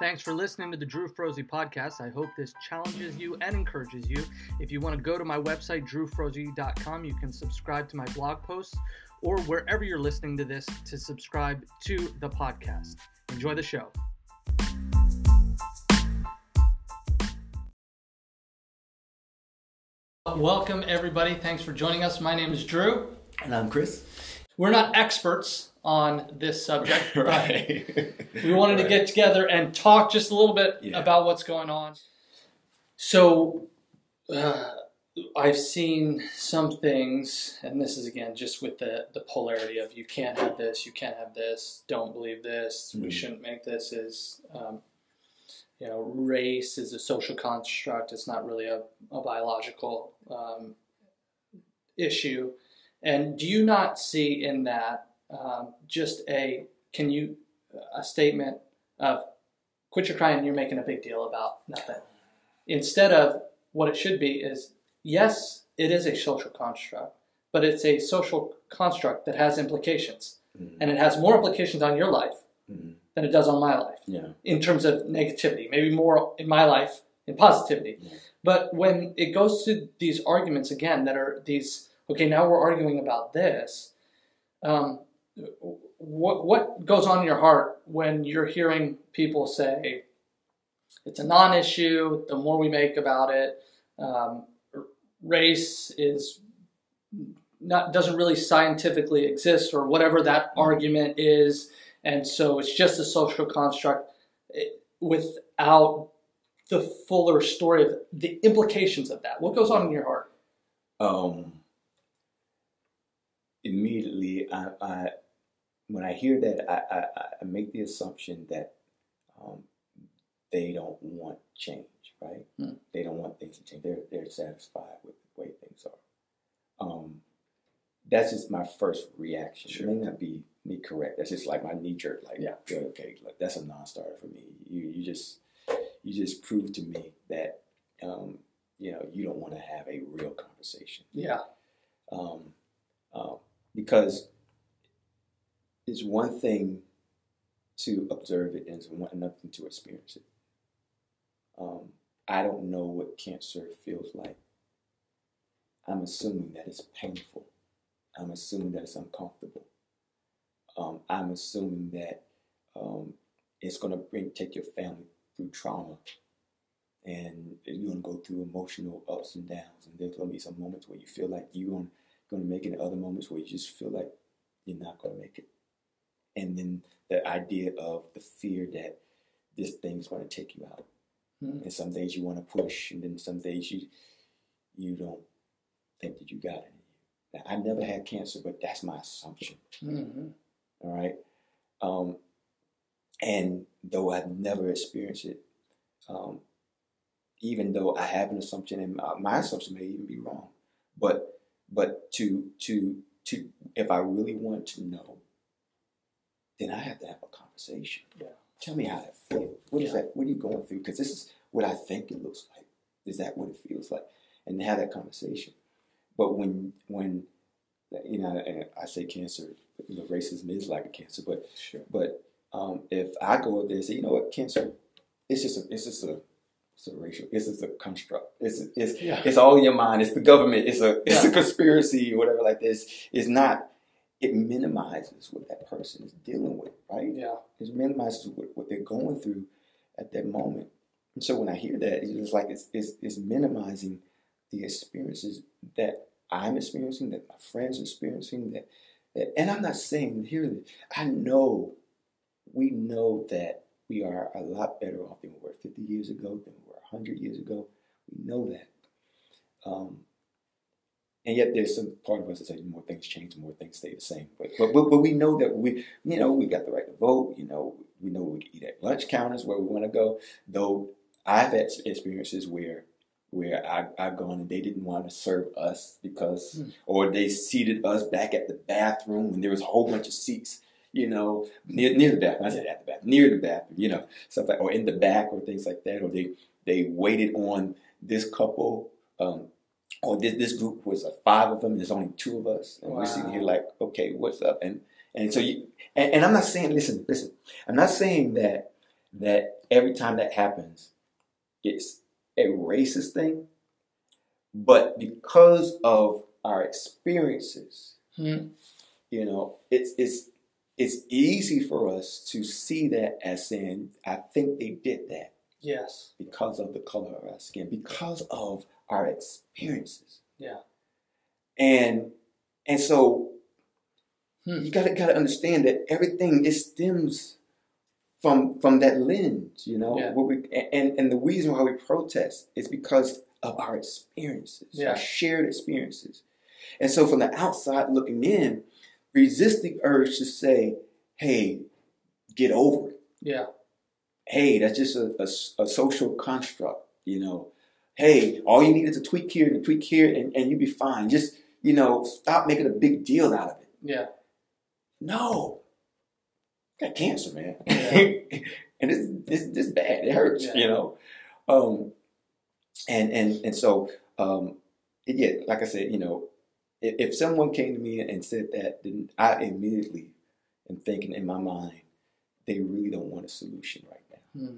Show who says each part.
Speaker 1: Thanks for listening to the Drew Frozy podcast. I hope this challenges you and encourages you. If you want to go to my website, drewfrozy.com, you can subscribe to my blog posts or wherever you're listening to this to subscribe to the podcast. Enjoy the show. Welcome, everybody. Thanks for joining us. My name is Drew.
Speaker 2: And I'm Chris.
Speaker 1: We're not experts on this subject, but
Speaker 2: right.
Speaker 1: we wanted to get together and talk just a little bit
Speaker 2: Yeah.
Speaker 1: about what's going on. So, uh, I've seen some things, and this is again just with the, the polarity of you can't have this, you can't have this, don't believe this, we
Speaker 2: Mhm.
Speaker 1: shouldn't make this. Is um, you know, race is a social construct. It's not really a, a biological um, issue. And do you not see in that um, just a can you a statement of quit your crying you're making a big deal about nothing instead of what it should be is yes it is a social construct but it's a social construct that has implications
Speaker 2: Mhm.
Speaker 1: and it has more implications on your life
Speaker 2: Mhm.
Speaker 1: than it does on my life
Speaker 2: Yeah.
Speaker 1: in terms of negativity, maybe more in my life in positivity.
Speaker 2: Yeah.
Speaker 1: But when it goes to these arguments again that are these, okay, now we're arguing about this. Um, what what goes on in your heart when you're hearing people say it's a non-issue? The more we make about it, um, race is not doesn't really scientifically exist, or whatever that argument is and so it's just a social construct eh, without the fuller story of the implications of that. What goes on in your heart?
Speaker 2: Um. Immediately, I, I when I hear that, I, I, I make the assumption that um, they don't want change, right?
Speaker 1: Hmm.
Speaker 2: They don't want things to change. They're they're satisfied with the way things are. Um, that's just my first reaction.
Speaker 1: Sure.
Speaker 2: It may not be me correct. That's just like my knee jerk. Like,
Speaker 1: Yeah.
Speaker 2: okay, look, that's a non-starter for me. You you just you just prove to me that um, you know you don't want to have a real conversation
Speaker 1: Yeah,
Speaker 2: um, uh, because it's one thing to observe it and it's another thing to experience it. Um, I don't know what cancer feels like. I'm assuming that it's painful. I'm assuming that it's uncomfortable. Um, I'm assuming that um, it's going to bring take your family through trauma, and you're going to go through emotional ups and downs. And there's going to be some moments where you feel like you're going going to make it, and other moments where you just feel like you're not going to make it. And then the idea of the fear that this thing's going to take you out.
Speaker 1: Mhm.
Speaker 2: And some days you want to push, and then some days you you don't think that you got it. Now, I never had cancer, but that's my assumption.
Speaker 1: mm-hmm.
Speaker 2: All right. Um, and though I've never experienced it, um, even though I have an assumption, and my, my assumption may even be wrong, but but to to to if I really want to know, then I have to have a conversation.
Speaker 1: Yeah.
Speaker 2: Tell me how that feels. What is
Speaker 1: Yeah.
Speaker 2: that? What are you going through? Because this is what I think it looks like. Is that what it feels like? And have that conversation. But when when you know, and I say cancer, you know, racism is like a cancer, but
Speaker 1: sure.
Speaker 2: but um, if I go up there and say, you know what, cancer, it's just a, it's just a, it's a racial, it's just a construct. It's it's
Speaker 1: Yeah.
Speaker 2: it's all in your mind. It's the government. It's a it's
Speaker 1: Yeah.
Speaker 2: a conspiracy or whatever like this. It's not. It minimizes what that person is dealing with, right?
Speaker 1: Yeah,
Speaker 2: It minimizes what, what they're going through at that moment. And so when I hear that, it's like it's, it's, it's minimizing the experiences that I'm experiencing, that my friends are experiencing, that, that and I'm not saying here, I know, we know that we are a lot better off than we were 50 years ago, than 100 years ago. We know that. Um, and yet there's some part of us that say more things change, more things stay the same. But, but but but we know that we you know we got the right to vote. You know we know we can eat at lunch counters where we want to go. Though I've had experiences where where I, I've gone and they didn't want to serve us because
Speaker 1: Hmm.
Speaker 2: or they seated us back at the bathroom when there was a whole bunch of seats. You know, near, near the bathroom. I said at the bathroom, near the bathroom. You know, stuff like, or in the back, or things like that. Or they they waited on this couple um, or this this group was uh, five of them. There's only two of us, and we're sitting here like, okay, what's up? And and so you and, and I'm not saying, listen, listen. I'm not saying that that every time that happens, it's a racist thing. But because of our experiences,
Speaker 1: Hmm.
Speaker 2: you know, it's it's it's easy for us to see that as saying, I think they did that
Speaker 1: Yes.
Speaker 2: because of the color of our skin, because of our experiences.
Speaker 1: Yeah.
Speaker 2: And and so
Speaker 1: Hmm.
Speaker 2: you gotta gotta understand that everything it stems from from that lens, you know.
Speaker 1: Yeah.
Speaker 2: What we, and and the reason why we protest is because of our experiences,
Speaker 1: Yeah.
Speaker 2: our shared experiences. And so from the outside looking in, resist the urge to say, hey, get over it.
Speaker 1: Yeah.
Speaker 2: Hey, that's just a, a, a social construct, you know. Hey, all you need is to tweak here and tweak here and, and you'll be fine. Just, you know, stop making a big deal out of it.
Speaker 1: Yeah.
Speaker 2: No. I got cancer, man.
Speaker 1: Yeah.
Speaker 2: and it's, it's, it's bad. It hurts,
Speaker 1: Yeah.
Speaker 2: you know. Um, and and and so um, yeah, like I said, you know, if, someone came to me and said that, then I immediately am thinking in my mind, they really don't want a solution right now.
Speaker 1: Hmm.